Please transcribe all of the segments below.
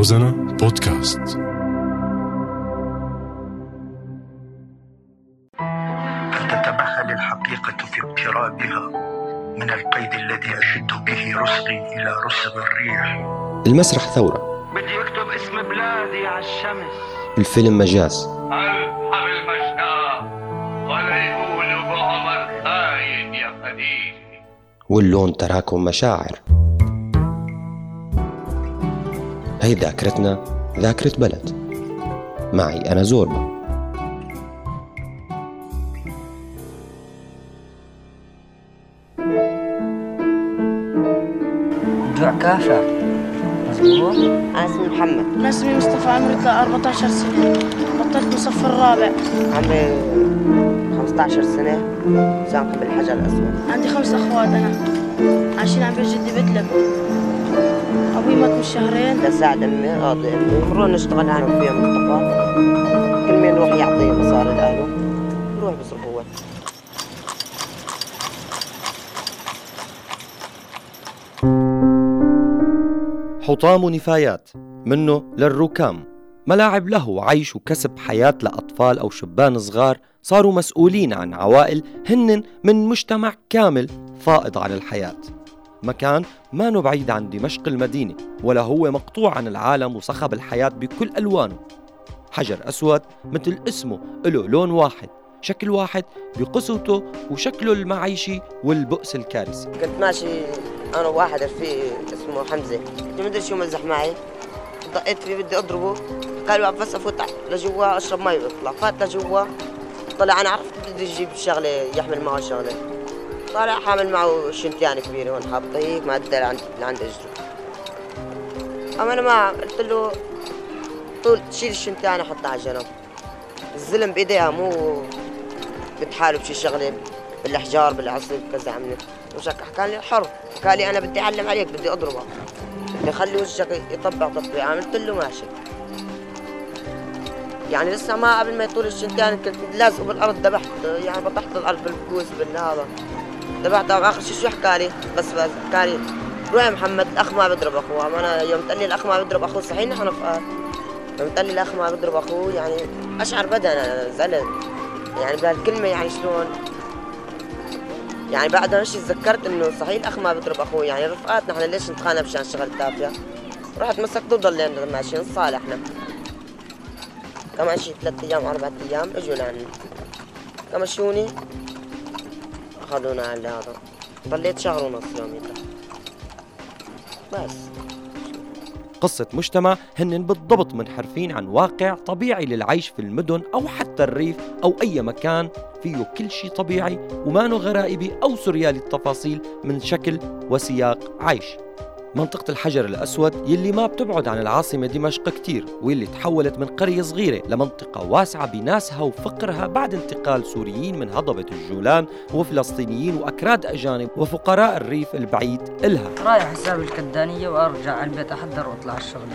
روزانا بودكاست. فتتمهل الحقيقة في اقترابها من القيد الذي أشد به رسغي إلى رسغ الريح. المسرح ثورة. بدي أكتب اسم بلادي على الشمس. الفيلم مجاز. ألحم المشتاق ولا يقولوا بعمر خاين يا خديجة واللون تراكم مشاعر. هي ذاكرتنا ذاكرة بلد. معي أنا زوربا جوع كافر مظبوط أنا اسمي محمد. أنا اسمي مصطفى عمري 14 سنة. بطلت مصف الرابع. عمري 15 سنة. ساكن بالحجر الأسود. عندي خمس أخوات أنا. عايشين عند بيت جدي بتلب أبوي مات من شهرين بساعد أمي أقضي أمي. بنروح نشتغل أنا وفيها مصطفى. كل مين يروح يعطي مصاري لأهله. بروح بصرف هو حطام ونفايات منه للركام. ملاعب له وعيش وكسب حياة لأطفال أو شبان صغار صاروا مسؤولين عن عوائل هن من مجتمع كامل فائض عن الحياة. مكان ما بعيد عن دمشق المدينة ولا هو مقطوع عن العالم وصخب الحياة بكل ألوانه. حجر أسود مثل اسمه له لون واحد شكل واحد بقسوته وشكله المعيشي والبؤس الكارثي. كنت ماشي أنا وواحد رفيقي اسمه حمزة. كنت مدري شو مزح معي؟ دقيت فيه بدي أضربه. قال وقف بس أفوت لجوا أشرب مي وأطلع. فات لجوا طلع أنا عرفت بدي أجيب شغلة يحمل معه شغلة. طالع حامل معه شنتيان كبيرة هون حاطة هيك معدل عند لعند إجره. أما أنا ما قلت له طول شيل الشنتيان حطها على جنب الزلم بإيديها مو بتحارب بشي شغلة بالإحجار بالعصر كذا عملت وشك حكى لي حر. حكى لي أنا بدي أعلم عليك بدي أضربك. بدي أخلي وشك يطبع تطبيع عملت له ماشي. يعني لسه ما قبل ما يطول الشنتيان كنت لازقه بالأرض ذبحت يعني بطحت الأرض بالكوس بالهذا. ذبحت آخر شيء شو حكى لي بس بس حكى لي روح يا محمد الاخ ما بيضرب أخوه. أنا يوم قال لي الأخ ما بيضرب أخوه صحيح نحن رفقات يوم قال لي الأخ ما بيضرب أخوه يعني أشعر بدن أنا زعلت يعني بهالكلمه يعني شلون؟ يعني بعدها مش تذكرت إنه صحيح الأخ ما بيضرب أخوه. يعني رفقات نحن ليش نتخانق مشان شغل تافهة؟ رحت مسكته وضلينا ماشيين صالحنا كمان شي ثلاث أيام أربع أيام إجوا لعنا كمشوني اخذونا على هذا. ضليت شهر ونص يوميتها بس. قصة مجتمع هن بالضبط منحرفين عن واقع طبيعي للعيش في المدن أو حتى الريف أو أي مكان فيه كل شيء طبيعي ومانو غرائبي أو سريالي التفاصيل من شكل وسياق عيش. منطقة الحجر الأسود يلي ما بتبعد عن العاصمة دمشق كتير واللي تحولت من قرية صغيرة لمنطقة واسعة بناسها وفقرها بعد انتقال سوريين من هضبة الجولان وفلسطينيين وأكراد أجانب وفقراء الريف البعيد إلها. رايح حساب الكدانية وأرجع على البيت أحضر وأطلع الشغل.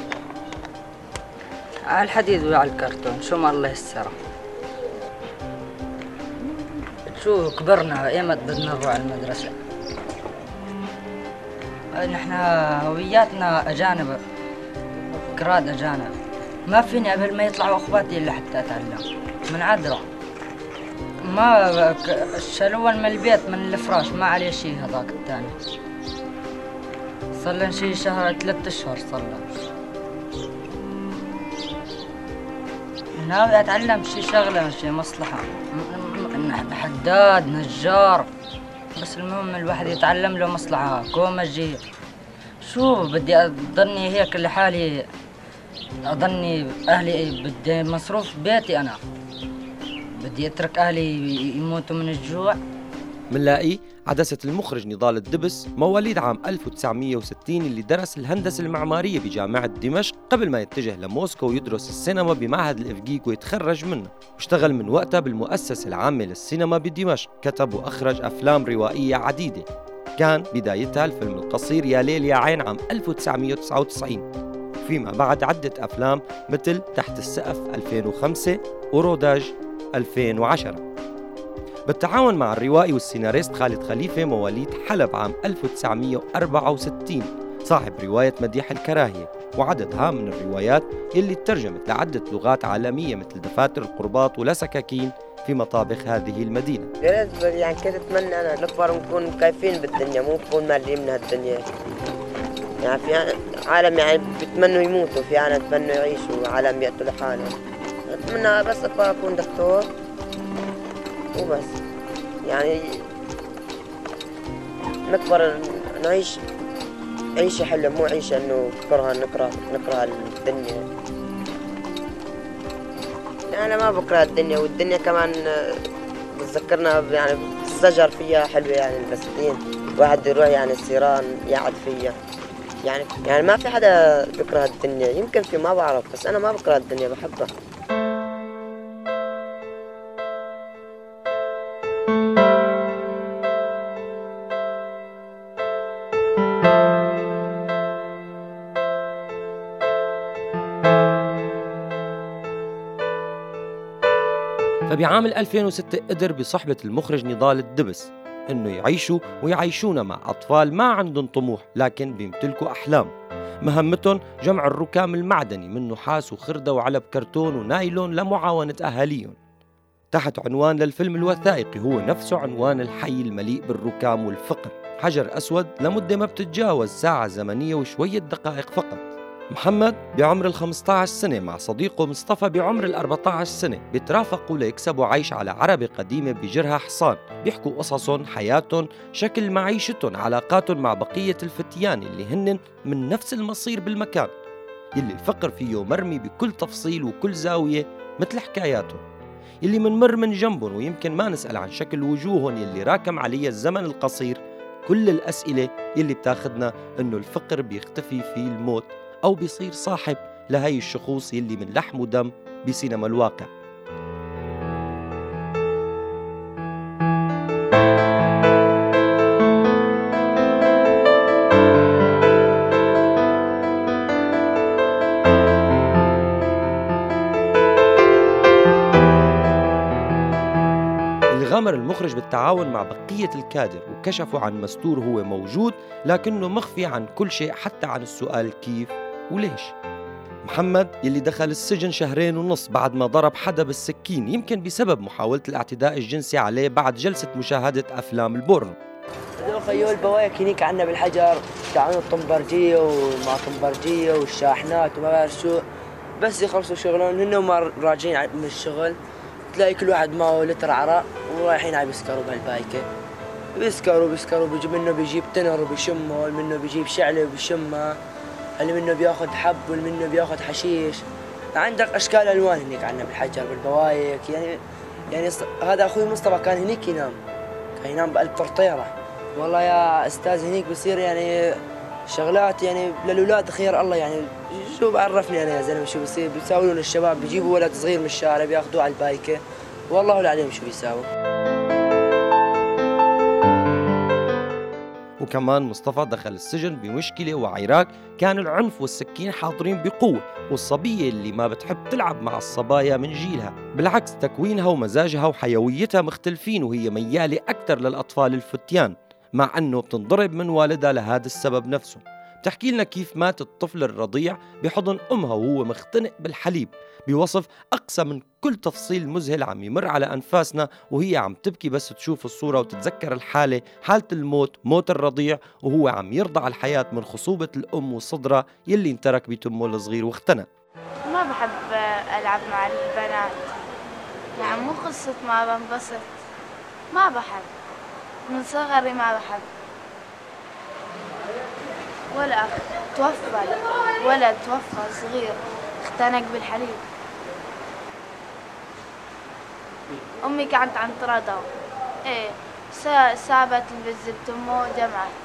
على الحديد وعلى الكرتون شو ما الله يسره. شو كبرنا ايمت بدنا نروح على المدرسة. نحن هوياتنا أجانب كراد أجانب. ما فيني قبل ما يطلعوا أخواتي إلا حتى أتعلم. من عذرة. ما شالون من البيت من الفراش ما عليه شي هذاك الثاني صار شي شهر ثلاثة أشهر صار ناوي أتعلم شي شغلة شي مصلحة. حداد نجار. بس المهم الواحد يتعلم له مصلحة كومجي شو بدي أضلني هيك لحالي؟ أضلني أهلي بدي مصروف بيتي أنا. بدي أترك أهلي يموتوا من الجوع. منلاقي عدسة المخرج نضال الدبس مواليد عام 1960 اللي درس الهندسة المعمارية بجامعة دمشق قبل ما يتجه لموسكو ويدرس السينما بمعهد الإفقيق ويتخرج منه. واشتغل من وقتها بالمؤسسة العامة للسينما بدمشق كتب وأخرج أفلام روائية عديدة. كان بدايتها الفيلم القصير يا ليل يا عين عام 1999 فيما بعد عدة أفلام مثل تحت السقف 2005 وروداج 2010 بالتعاون مع الروائي والسيناريست خالد خليفة مواليد حلب عام 1964 صاحب رواية مديح الكراهية وعدد هام من الروايات اللي ترجمت لعدة لغات عالمية مثل دفاتر القرباط ولا سكاكين في مطابخ هذه المدينة. يا ريت يعني كنت أتمنى أنا نكبر ونكون كيفين بالدنيا مو نكون مالين من هالدنيا. يعني في عالم يعني بيتمنوا يموتوا في عالم بيتمنوا يعيشوا عالم يقتلوا حالهم أتمنى بس أكون دكتور. وبس. يعني نكبر نعيش عيشة حلوة مو عيشة إنه كره نكره نكره الدنيا. أنا ما بكره الدنيا والدنيا كمان بتذكرنا يعني الزجر فيها حلوة يعني البساتين واحد يروح يعني السيران يقعد فيها. يعني يعني ما في حدا بيكره الدنيا يمكن في ما بعرف بس أنا ما بكره الدنيا بحبها. فبعام 2006 قدر بصحبة المخرج نضال الدبس إنه يعيشوا ويعيشونا مع أطفال ما عندهم طموح لكن بيمتلكوا أحلام. مهمتهم جمع الركام المعدني من نحاس وخردة وعلب كرتون ونايلون لمعاونة أهاليهم. تحت عنوان للفيلم الوثائقي هو نفسه عنوان الحي المليء بالركام والفقر. حجر أسود لمدة ما بتتجاوز ساعة زمنية وشوية دقائق فقط. محمد بعمر ال 15 سنة مع صديقه مصطفى بعمر ال 14 سنة بيترافقوا ليكسبوا عيش على عربة قديمة بجرها حصان. بيحكوا قصصهم حياتهم شكل معيشتهم علاقاتهم مع بقية الفتيان اللي هن من نفس المصير بالمكان. يلي الفقر فيه مرمي بكل تفصيل وكل زاوية مثل حكاياتهم يلي منمر من جنبهم ويمكن ما نسأل عن شكل وجوههم يلي راكم علي الزمن القصير. كل الأسئلة يلي بتاخدنا إنه الفقر بيختفي فيه الموت. أو بيصير صاحب لهي الشخوص يلي من لحم ودم بسينما الواقع. غامر المخرج بالتعاون مع بقية الكادر وكشفوا عن مستور هو موجود لكنه مخفي عن كل شيء حتى عن السؤال كيف وليش؟ محمد يلي دخل السجن شهرين ونص بعد ما ضرب حدا بالسكين يمكن بسبب محاولة الاعتداء الجنسي عليه بعد جلسة مشاهدة أفلام البورنو هذول خيول البوايك هنيك عنا بالحجر تعانوا الطنبرجية وما طنبرجية والشاحنات وما بعرف شو. بس يخلصوا شغلهم هن ما راجعين من الشغل. تلاقي كل واحد معه لتر عرق ورايحين عم يسكروا بهالبايكة. بيسكروا بيسكروا بيجي منه بيجيب تنر وبيشمه منه بيجيب شعلة وبيشمها اللي منه بياخذ حب واللي منه بياخذ حشيش. عندك أشكال ألوان هنيك عندنا بالحجر بالبوايك يعني يعني هذا أخوي مصطفى كان هنيك ينام. كان ينام بقلب فرطيره والله يا أستاذ هنيك بصير يعني شغلات يعني للأولاد خير الله يعني. شو بعرفني أنا يا زلمة شو بصير؟ بيساوون الشباب بيجيبوا ولد صغير من الشارع بياخذوه على البايكة. والله العليم شو بيساوي وكمان مصطفى دخل السجن بمشكلة وعراك. كان العنف والسكين حاضرين بقوة والصبية اللي ما بتحب تلعب مع الصبايا من جيلها. بالعكس تكوينها ومزاجها وحيويتها مختلفين وهي ميالة أكثر للأطفال الفتيان مع أنه بتنضرب من والدها لهذا السبب نفسه. بتحكي لنا كيف مات الطفل الرضيع بحضن أمها وهو مختنق بالحليب بوصف أقصى من كل تفصيل مذهل عم يمر على أنفاسنا وهي عم تبكي بس تشوف الصورة وتتذكر الحالة حالة الموت موت الرضيع وهو عم يرضع الحياة من خصوبة الأم وصدرها يلي انترك بتمه الصغير واختنق ما بحب ألعب مع البنات. يعني مو قصة ما بنبسط. ما بحب. من صغري ما بحب. ولا أخ توفى ولد توفى صغير. اختنق بالحليب. أمي كانت عم ترضى إيه سابت البز بتمه ودمعت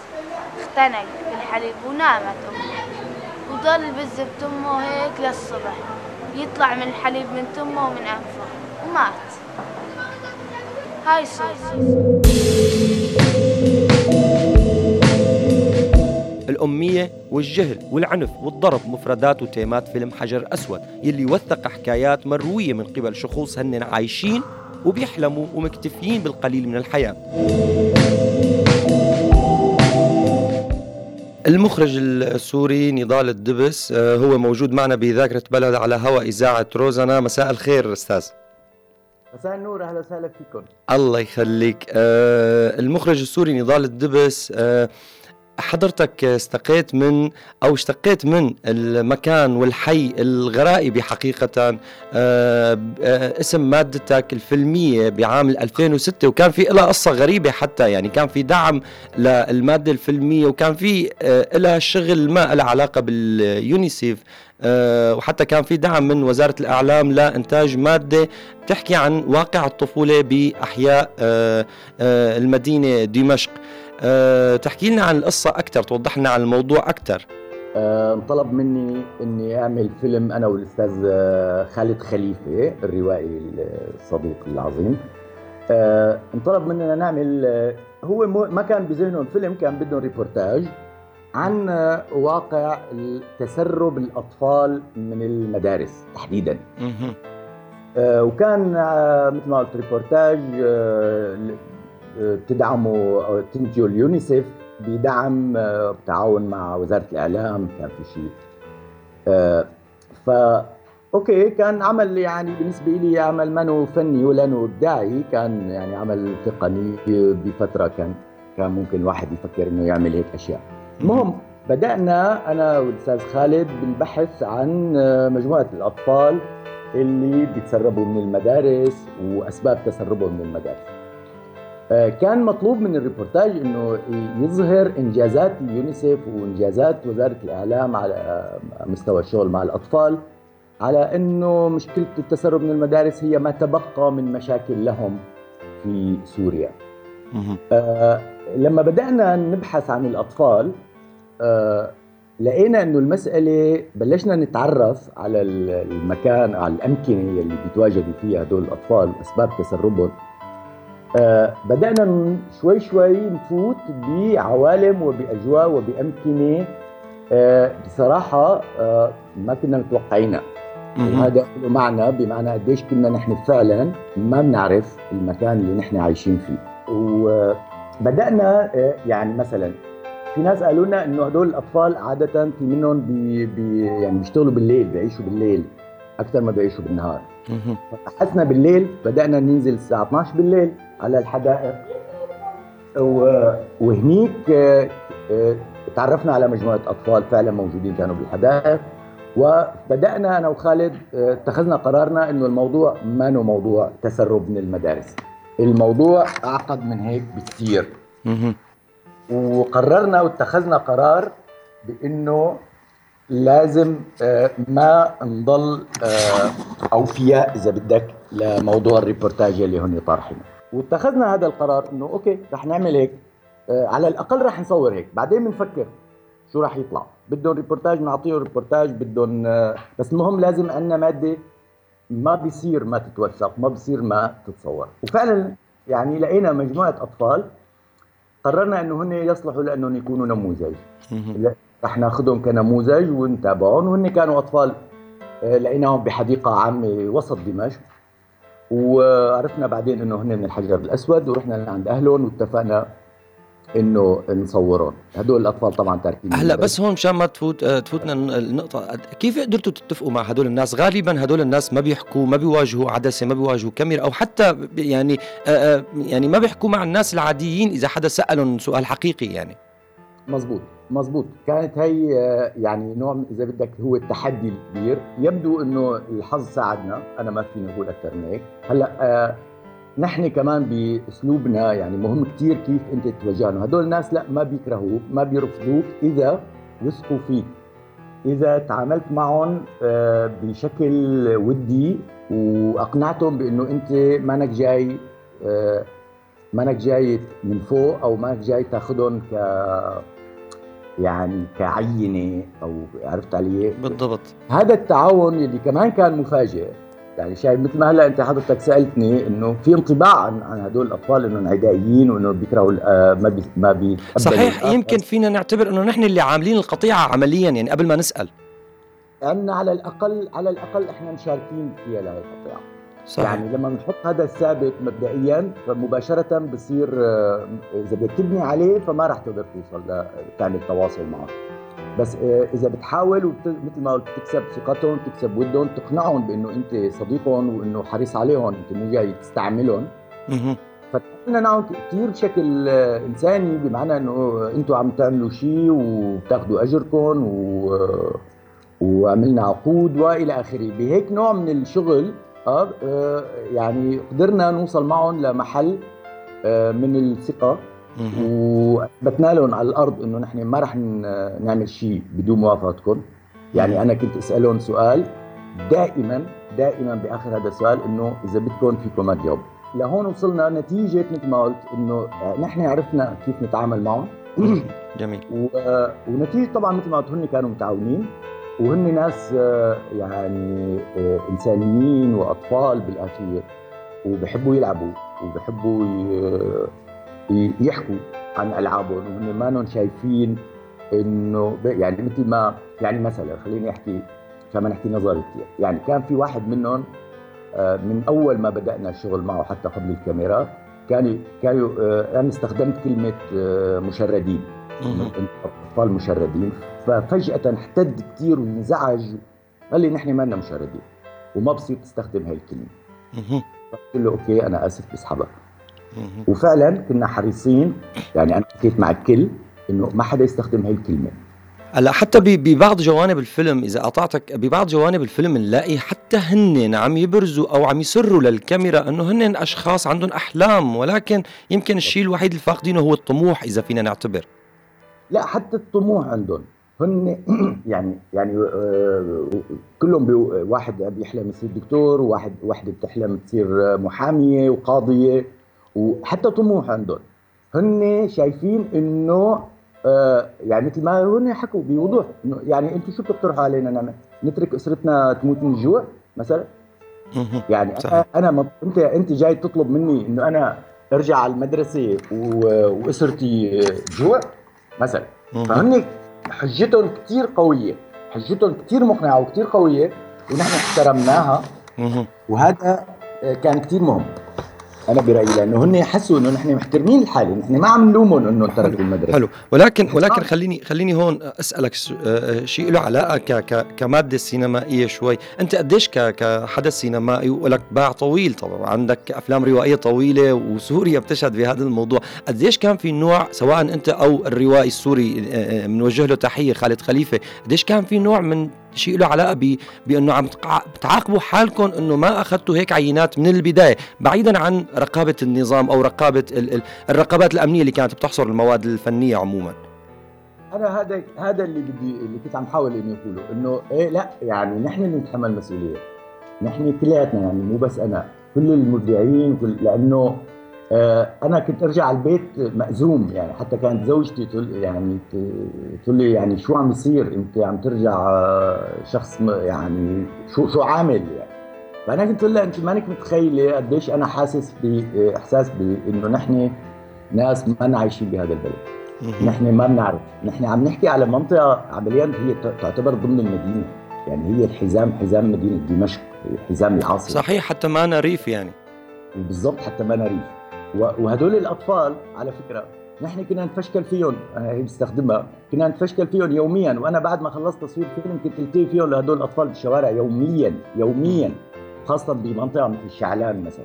اختنق بالحليب ونامت أمي. وضل البز بتمه هيك للصبح. يطلع من الحليب من تمه ومن أنفه. ومات. هاي صوت الأمية والجهل والعنف والضرب مفردات وتيمات فيلم حجر أسود يلي وثق حكايات مروية من قبل شخوص هن عايشين وبيحلموا ومكتفيين بالقليل من الحياة. المخرج السوري نضال الدبس آه، هو موجود معنا بذاكرة بلد على هواء إذاعة روزانا. مساء الخير أستاذ. مساء النور أهلا وسهلا فيكم. الله يخليك. آه، المخرج السوري نضال الدبس آه، حضرتك استقيت من أو اشتقيت من المكان والحي الغرائبي حقيقة آه، آه، اسم مادتك الفيلمية بعام 2006 وكان في لها قصة غريبة حتى يعني كان في دعم للمادة الفيلمية وكان في آه، لها شغل ما لها علاقة باليونيسيف وحتى كان في دعم من وزارة الإعلام لإنتاج مادة بتحكي عن واقع الطفولة بأحياء المدينة دمشق. أه تحكي لنا عن القصة أكثر توضح لنا عن الموضوع أكثر أه انطلب مني إني أعمل فيلم أنا والأستاذ آه، خالد خليفة الروائي الصديق العظيم. أه انطلب مننا نعمل آه، هو ما كان بذهنهم فيلم كان بدهم ريبورتاج عن آه، واقع تسرب الأطفال من المدارس تحديدا. آه، وكان آه، مثل ما قلت ريبورتاج أو تنتجه اليونيسيف بدعم آه، بتعاون مع وزارة الإعلام كان في شيء آه، ف OK كان عمل يعني بالنسبة لي عمل منه فني ولا ابداعي كان يعني عمل تقني بفترة كان كان ممكن الواحد يفكر إنه يعمل هيك أشياء المهم بدأنا أنا والأستاذ خالد بالبحث عن آه، مجموعة الأطفال اللي بيتسربوا من المدارس وأسباب تسربهم من المدارس. آه، كان مطلوب من الريبورتاج إنه يظهر إنجازات اليونيسيف وإنجازات وزارة الإعلام على آه، مستوى الشغل مع الأطفال على إنه مشكلة التسرب من المدارس هي ما تبقى من مشاكل لهم في سوريا. آه، لما بدأنا نبحث عن الأطفال آه، لقينا إنه المسألة بلشنا نتعرف على ال- المكان على الأمكنة اللي بيتواجدوا فيها هدول الأطفال واسباب تسربهم آه، بدأنا ن- شوي شوي نفوت بعوالم وبأجواء وبأمكنة آه، بصراحة آه، ما كنا متوقعينها. وهذا له معنى بمعنى قديش كنا نحن فعلا ما بنعرف المكان اللي نحن عايشين فيه. وبدأنا آه، يعني مثلا في ناس قالوا لنا إنه هدول الأطفال عاده في منهم بي بي يعني بيشتغلوا بالليل بيعيشوا بالليل أكثر ما بيعيشوا بالنهار. بحثنا بالليل بدأنا ننزل الساعة 12 بالليل على الحدائق. وهنيك آه، آه، تعرفنا على مجموعة أطفال فعلا موجودين كانوا بالحدائق وبدأنا أنا وخالد آه، اتخذنا قرارنا إنه الموضوع ما هو موضوع تسرب من المدارس. الموضوع أعقد من هيك بكثير. وقررنا واتخذنا قرار بإنه لازم آه، ما نضل آه، أوفياء إذا بدك لموضوع الريبورتاج اللي هن طارحينه. واتخذنا هذا القرار إنه OK رح نعمل هيك آه، على الأقل رح نصور هيك. بعدين بنفكر شو رح يطلع. بدهم ريبورتاج نعطيه ريبورتاج بدهم بس المهم لازم عندنا مادة ما بيصير ما تتوثق ما بيصير ما تتصور. وفعلا يعني لقينا مجموعة أطفال قررنا أنه هن يصلحوا لأنهم يكونوا نموذج. رح ناخذهم كنموذج ونتابعهم وهن كانوا أطفال آه، لقيناهم بحديقة عامة وسط دمشق. وعرفنا بعدين إنه هن من الحجر الأسود ورحنا لعند أهلهم واتفقنا إنه نصورهم. هدول الأطفال طبعا تاركين هلا بس هون مشان ما تفوت آه، تفوتنا الن- النقطة. كيف قدرتوا تتفقوا مع هدول الناس؟ غالبا هدول الناس ما بيحكوا ما بيواجهوا عدسة ما بيواجهوا كاميرا أو حتى يعني آه، آه، يعني ما بيحكوا مع الناس العاديين إذا حدا سألهم سؤال حقيقي يعني. مزبوط مزبوط. كانت هي يعني نوع إذا بدك هو التحدي الكبير. يبدو إنه الحظ ساعدنا. أنا ما فيني أقول أكثر من هيك. هلا نحن كمان بأسلوبنا يعني مهم كثير كيف أنت تتواجههم هدول الناس لا ما بيكرهوك ما بيرفضوك إذا وثقوا فيك. إذا تعاملت معهم آه، بشكل ودي وأقنعتهم بأنه أنت مانك جاي آه، مانك جاي من فوق أو مانك جاي تاخذهم ك يعني كعينة أو عرفت علي؟ بالضبط. هذا التعاون اللي كمان كان مفاجئ. يعني شايف مثل ما هلا انت حضرتك سألتني إنه في انطباع عن عن هدول الأطفال إنهم عدائيين وانه بيكرهوا آه، ما بي ما بيتقبلوا صحيح. يمكن فينا نعتبر إنه نحن اللي عاملين القطيعة عمليا يعني قبل ما نسأل عندنا على الاقل على الأقل إحنا مشاركين فيها لهي القطيعة صحيح. يعني لما بنحط هذا الثابت مبدئيا فمباشرة بصير آه، إذا بدك تبني عليه فما راح تقدر توصل تعمل تواصل معه بس آه، إذا بتحاول وبت... مثل ما قلت تكسب ثقتهم تكسب ودهم تقنعهم بإنه أنت صديقهم وإنه حريص عليهم أنت مو جاي تستعملهم. فتعاملنا معهم كثير بشكل إنساني بمعنى إنه أنتم عم تعملوا شيء وبتاخذوا أجركم و وعملنا عقود وإلى آخره بهيك نوع من الشغل آه آه، يعني قدرنا نوصل معهم لمحل آه، من الثقة. واثبتنا لهم على الأرض إنه نحن ما رح نعمل شيء بدون موافقتكم. يعني أنا كنت أسألهم سؤال دائما دائما بآخر هذا السؤال إنه إذا بدكم فيكم ما تجاوبوا لهون وصلنا نتيجة مثل ما قلت إنه نحن عرفنا كيف نتعامل معهم. جميل. و- ونتيجة طبعا مثل ما قلت هن كانوا متعاونين. وهن ناس آه، يعني آه، إنسانيين وأطفال بالاخير وبحبوا يلعبوا وبحبوا يحكوا عن ألعابهم وهن ما شايفين إنه يعني مثل ما يعني مثلا خليني أحكي كمان نحكي نظري كثير يعني كان في واحد منهم آه، من أول ما بدأنا الشغل معه حتى قبل الكاميرا كانوا كانوا آه، أنا استخدمت كلمة آه، مشردين. أطفال مشردين ففجأة احتد كثير وانزعج قال لي نحن ما لنا مشردين وما بصير تستخدم هاي الكلمة. قلت له أوكي أنا آسف بسحبها مهم. وفعلا كنا حريصين يعني أنا حكيت مع الكل إنه ما حدا يستخدم هاي الكلمة. هلأ حتى ببعض جوانب الفيلم إذا قطعتك ببعض جوانب الفيلم نلاقي حتى هن عم يبرزوا أو عم يسروا للكاميرا إنه هن أشخاص عندهم أحلام ولكن يمكن الشيء الوحيد اللي فاقدينه هو الطموح إذا فينا نعتبر. لا حتى الطموح عندهم. هن يعني يعني آه، كلهم بي واحد بيحلم يصير دكتور وواحد واحدة بتحلم تصير محامية وقاضية. وحتى طموح عندهم هن شايفين انه آه، يعني مثل ما هن حكوا بوضوح انه يعني أنتم شو بتقترحوا علينا نعمل؟ نترك أسرتنا تموت من الجوع مثلا؟ يعني صحيح. أنا. انت أنت جاي تطلب مني انه أنا أرجع على المدرسة و... وأسرتي جوع مثلا. فهن حجتهم كثير قوية حجتهم كثير مقنعة وكثير قوية ونحن احترمناها. وهذا كان كثير مهم أنا برأيي لأنه هن حسوا إنه نحن محترمين الحالة نحن ما عم نلومهم إنه تركوا المدرسة حلو. ولكن ولكن خليني خليني هون أسألك س- آه، شيء له علاقة ك ك كمادة سينمائية شوي. أنت قديش ك كحدث سينمائي ولك باع طويل طبعا عندك أفلام روائية طويلة وسوريا بتشهد بهذا الموضوع. قديش كان في نوع سواء أنت أو الروائي السوري آه، آه، بنوجه له تحية خالد خليفة قديش كان في نوع من شيء له علاقة ب بأنه عم بتعاقبوا حالكم أنه ما أخذتوا هيك عينات من البداية بعيدا عن رقابة النظام أو رقابة ال ال الرقابات الأمنية اللي كانت بتحصر المواد الفنية عموما. أنا هذا هذا اللي بدي اللي كنت عم حاول إني أقوله إنه إيه لا يعني نحن اللي نتحمل مسؤوليه نحن كلياتنا يعني مو بس أنا كل المذيعين كل لأنه أنا كنت أرجع على البيت مأزوم يعني حتى كانت زوجتي تقول يعني تقول لي يعني شو عم يصير؟ أنت عم ترجع آه، شخص يعني شو شو عامل يعني؟ فأنا كنت أقول لها أنت مانك متخيلة قديش أنا حاسس باحساس بانه نحن ناس ما عايشين بهذا البلد. نحن ما بنعرف. نحن عم نحكي على منطقة عمليا هي تعتبر ضمن المدينة. يعني هي الحزام حزام مدينة دمشق حزام العاصمة. صحيح حتى ما أنا ريف يعني. بالضبط حتى ما نريف. و- وهدول الأطفال على فكرة نحن كنا نفشكل فيهم. أنا هي بستخدمها كنا نفشكل فيهم يوميا وأنا بعد ما خلصت تصوير فيلم كنت التقي فيهم لهدول الأطفال بالشوارع يوميا يوميا. خاصة بمنطقة مثل شعلان مثلا.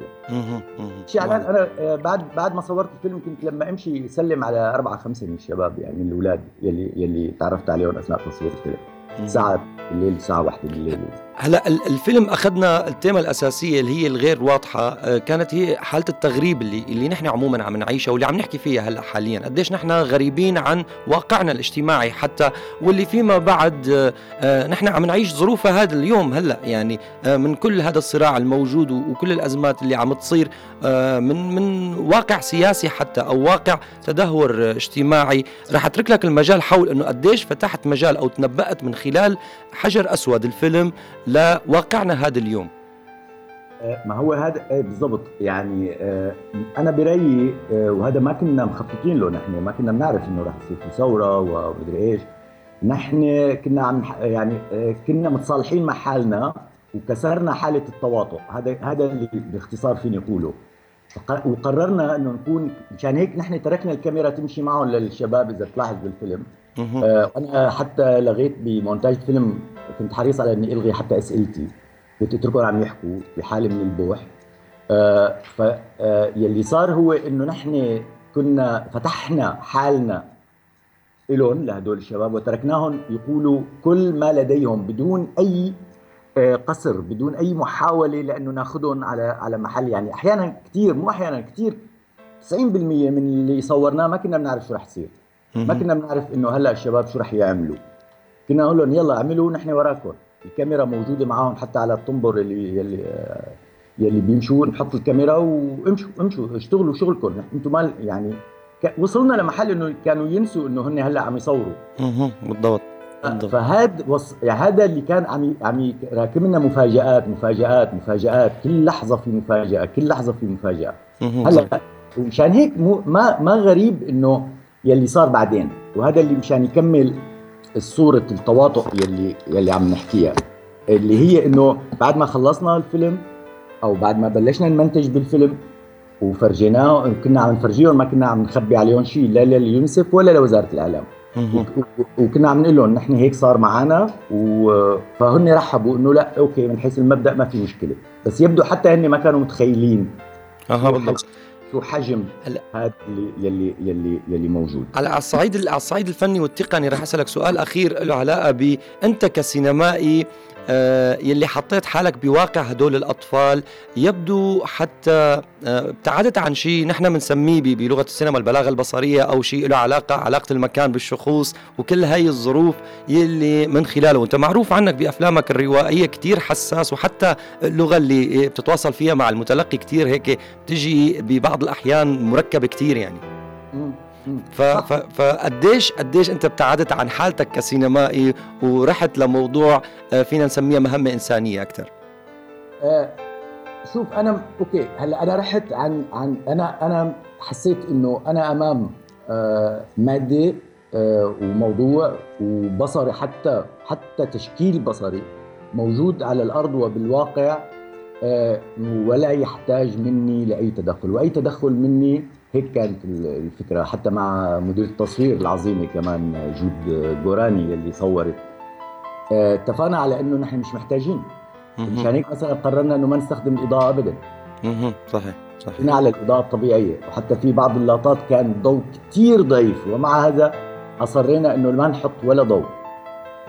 شعلان أنا آه، بعد بعد ما صورت الفيلم كنت لما أمشي سلم على أربعة خمسة من الشباب يعني من الأولاد يلي يلي تعرفت عليهم أثناء تصوير الفيلم. ساعة بالليل ساعة واحدة بالليل. هلا ال- الفيلم أخذنا التيمة الأساسية اللي هي الغير واضحة آه، كانت هي حالة التغريب اللي اللي نحن عموما عم نعيشها واللي عم نحكي فيها هلا حاليا. قديش نحن غريبين عن واقعنا الاجتماعي حتى واللي فيما بعد آه، آه، نحن عم نعيش ظروفها هذا اليوم هلا. يعني من كل هذا الصراع الموجود وكل الأزمات اللي عم تصير من من واقع سياسي حتى أو واقع تدهور اجتماعي. رح أترك لك المجال حول إنه قديش فتحت مجال أو تنبأت من خلال حجر أسود الفيلم لواقعنا هذا اليوم. آه، ما هو هذا؟ آه، بالضبط. يعني آه، أنا برأيي وهذا ما كنا مخططين له نحن. ما كنا بنعرف إنه راح يصير في ثورة ومدري إيش. نحن كنا عم يعني كنا متصالحين مع حالنا وكسرنا حالة التواطؤ. هذا هذا اللي باختصار فيني أقوله. وقررنا إنه نكون مشان هيك نحن تركنا الكاميرا تمشي معهم للشباب إذا تلاحظ بالفيلم. أنا حتى لغيت بمونتاج الفيلم كنت حريص على إني إلغي حتى أسئلتي. كنت أتركهم عم يحكوا بحاله من البوح. آه، ف آه، يلي صار هو إنه نحن كنا فتحنا حالنا لهم لهدول الشباب وتركناهم يقولوا كل ما لديهم بدون أي آه، قصر بدون أي محاولة لأنه ناخذهم على على محل. يعني أحيانا كثير مو أحيانا كثير 90% من اللي صورناه ما كنا بنعرف شو رح يصير. ما. كنا بنعرف إنه هلأ الشباب شو رح يعملوا. كنا نقول لهم يلا اعملوا نحن وراكم. الكاميرا موجودة معهم حتى على الطنبر اللي يلي آه، يلي بيمشوا نحط الكاميرا وامشوا امشوا اشتغلوا شغلكم. أنتم ما يعني وصلنا لمحل إنه كانوا ينسوا إنه هن هلأ عم يصوروا. مهم. بالضبط. بالضبط. فهذا وص... يعني هذا اللي كان عم عم لنا مفاجآت مفاجآت مفاجآت. كل لحظة في مفاجأة كل لحظة في مفاجأة. مهم. هلأ ومشان هيك مو ما ما غريب إنه يلي صار بعدين. وهذا اللي مشان يكمل الصورة التواطؤ يلي يلي عم نحكيها. اللي هي إنه بعد ما خلصنا الفيلم أو بعد ما بلشنا نمنتج بالفيلم وفرجيناه كنا عم نفرجيهم ما كنا عم نخبي عليهم شيء لا لليونسف ولا لوزارة الإعلام. وكنا عم نقول لهم نحن هيك صار معنا و... فهن رحبوا إنه لا أوكي من حيث المبدأ ما في مشكلة. بس يبدو حتى هن ما كانوا متخيلين. أها بالضبط. شو حجم. هذا اللي يلي يلي يلي موجود على على الصعيد على الصعيد الفني والتقني رح أسألك سؤال أخير له علاقة ب أنت كسينمائي يلي حطيت حالك بواقع هدول الأطفال يبدو حتى آه، ابتعدت عن شيء نحن بنسميه ب- بلغة السينما البلاغة البصرية أو شيء له علاقة علاقة المكان بالشخوص وكل هاي الظروف يلي من خلاله وانت معروف عنك بأفلامك الروائية كتير حساس وحتى اللغة اللي بتتواصل فيها مع المتلقي كتير هيك بتجي ببعض الأحيان مركبة كتير يعني. فقديش قديش انت ابتعدت عن حالتك كسينمائي ورحت لموضوع آه، فينا نسميها مهمة إنسانية أكثر آه شوف أنا أوكي هلأ أنا رحت عن عن أنا أنا حسيت إنه أنا أمام آه مادة وموضوع وبصري حتى حتى تشكيل بصري موجود على الأرض وبالواقع ولا يحتاج مني لأي تدخل. وأي تدخل مني هيك كانت الفكرة حتى مع مدير التصوير العظيمة كمان جود جوراني اللي صورت. آه، اتفقنا على إنه نحن مش محتاجين. مشان هيك مثلا قررنا إنه ما نستخدم الإضاءة ابدا. صحيح صحيح. على الإضاءة الطبيعية. وحتى في بعض اللقطات كان الضوء كثير ضعيف. ومع هذا أصرينا إنه ما نحط ولا ضوء.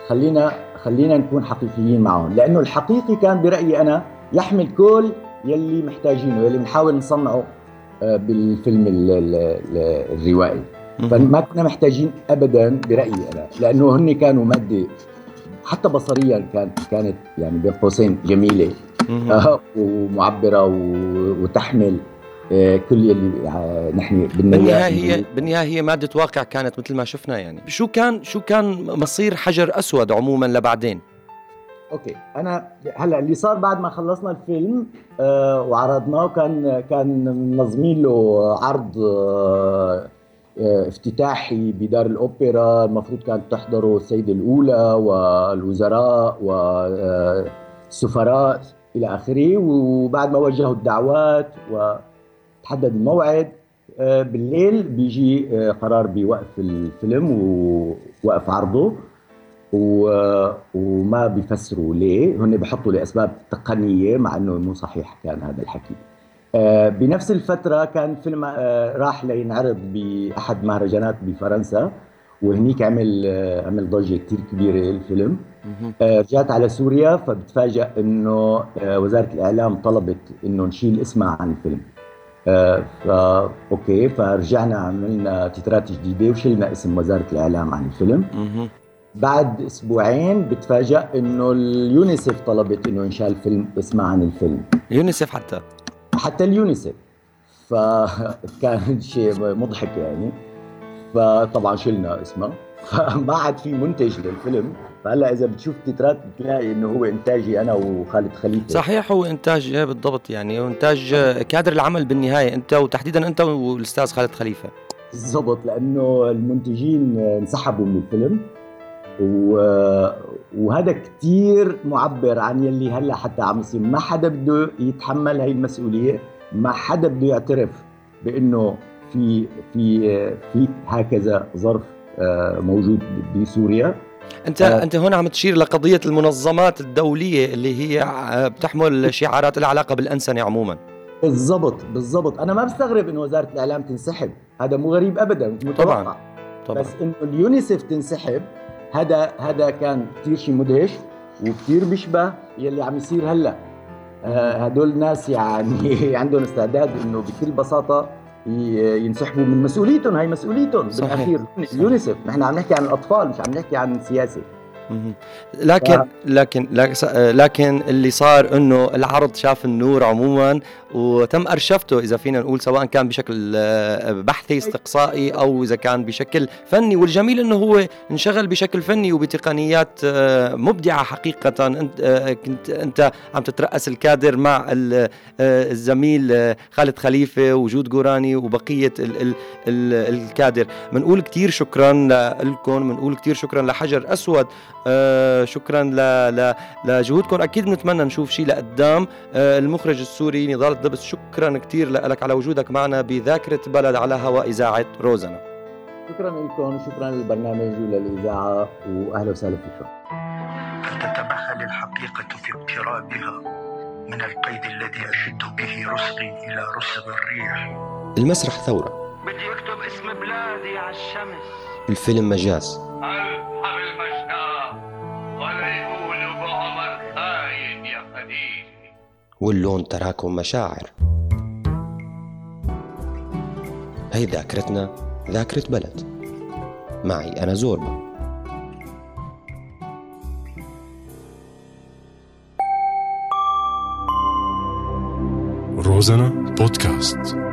خلينا خلينا نكون حقيقيين معهم. لأنه الحقيقي كان برأيي أنا يحمل كل يلي محتاجينه يلي بنحاول نصنعه. بالفيلم ال- ال- الروائي. فما كنا محتاجين ابدا برأيي أنا لأنه هن كانوا مادة حتى بصريا كانت كانت يعني بين قوسين جميلة. آه، ومعبرة وتحمل آه، كل آه، نحن بدنا بالنهاية. هي بالنهاية هي مادة واقع كانت مثل ما شفنا يعني. شو كان شو كان مصير حجر أسود عموما لبعدين؟ أوكي. أنا هلأ اللي صار بعد ما خلصنا الفيلم آه وعرضناه كان كان منظمين له عرض آه آه، افتتاحي بدار الأوبرا. المفروض كانت تحضره السيدة الأولى والوزراء والسفراء إلى آخره. وبعد ما وجهوا الدعوات وتحدد الموعد آه، بالليل بيجي آه، قرار بوقف الفيلم ووقف عرضه. وما بيفسروا ليه. هن بيحطوا لأسباب تقنية مع إنه مو صحيح كان هذا الحكي. آه، بنفس الفترة كان فيلم آه، راح لينعرض بأحد مهرجانات بفرنسا وهنيك عمل آه، عمل ضجة كثير كبيرة الفيلم رجعت على سوريا فبتفاجئ إنه آه، وزارة الإعلام طلبت إنه نشيل اسمها عن الفيلم. فا أوكي فرجعنا عملنا تترات جديدة وشلنا اسم وزارة الإعلام عن الفيلم. بعد أسبوعين بتفاجئ إنه اليونيسف طلبت إنه ينشال فيلم اسمها عن الفيلم. يونيسف حتى. حتى اليونيسف. فكان شيء مضحك يعني. فطبعا شلنا اسمها فما عاد في منتج للفيلم. فهلأ إذا بتشوف تترات بتلاقي إنه هو إنتاجي أنا وخالد خليفة. صحيح هو إنتاج إيه بالضبط يعني؟ هو إنتاج كادر العمل بالنهاية. أنت وتحديدا أنت والأستاذ خالد خليفة. بالضبط لأنه المنتجين انسحبوا من الفيلم. وهذا كتير معبر عن يلي هلا حتى عم يصير. ما حدا بده يتحمل هاي المسؤولية ما حدا بده يعترف بإنه في في في هكذا ظرف آه، موجود بسوريا. انت آه. أنت هون عم تشير لقضية المنظمات الدولية اللي هي آه، بتحمل شعارات لها علاقة بالأنسنة عموما. بالضبط بالضبط. أنا ما بستغرب إنه وزارة الإعلام تنسحب. هذا مو غريب ابدا متوقع طبعا طبعا. بس إنه اليونيسف تنسحب هذا هذا كان كثير شيء مدهش وكثير بيشبه يلي عم يصير هلا. هدول الناس يعني عندهم استعداد إنه بكل بساطة ينسحبوا من مسؤوليتهم هاي مسؤوليتهم بالأخير. اليونيسف نحن عم نحكي عن الأطفال مش عم نحكي عن سياسة. لكن لكن لكن اللي صار إنه العرض شاف النور عموما وتم أرشفته إذا فينا نقول سواء كان بشكل آه، بحثي استقصائي أو إذا كان بشكل فني. والجميل إنه هو انشغل بشكل فني وبتقنيات آه، مبدعة حقيقة. أنت آه، كنت أنت عم تترأس الكادر مع الزميل خالد خليفة وجود جوراني وبقية الكادر. بنقول كثير شكرا لكم بنقول كثير شكرا لحجر أسود. شكرا لجهودكم. أكيد بنتمنى نشوف شيء لقدام. المخرج السوري نضال الضبس شكرا كثير لك على وجودك معنا بذاكرة بلد على هواء إذاعة روزنا. شكرا لكم شكرا للبرنامج وللإذاعة وأهلا وسهلا فيكم. تتمهل الحقيقة في اقترابها من القيد الذي أشد به رسغي إلى رسغ الريح. المسرح ثورة. بدي أكتب اسم بلادي على الشمس. الفيلم مجاز. ألحم المشناة ولا يقولوا بعمر خاين يا خديجة واللون تراكم مشاعر. هي ذاكرتنا ذاكرة بلد. معي أنا زوربا. روزانا بودكاست.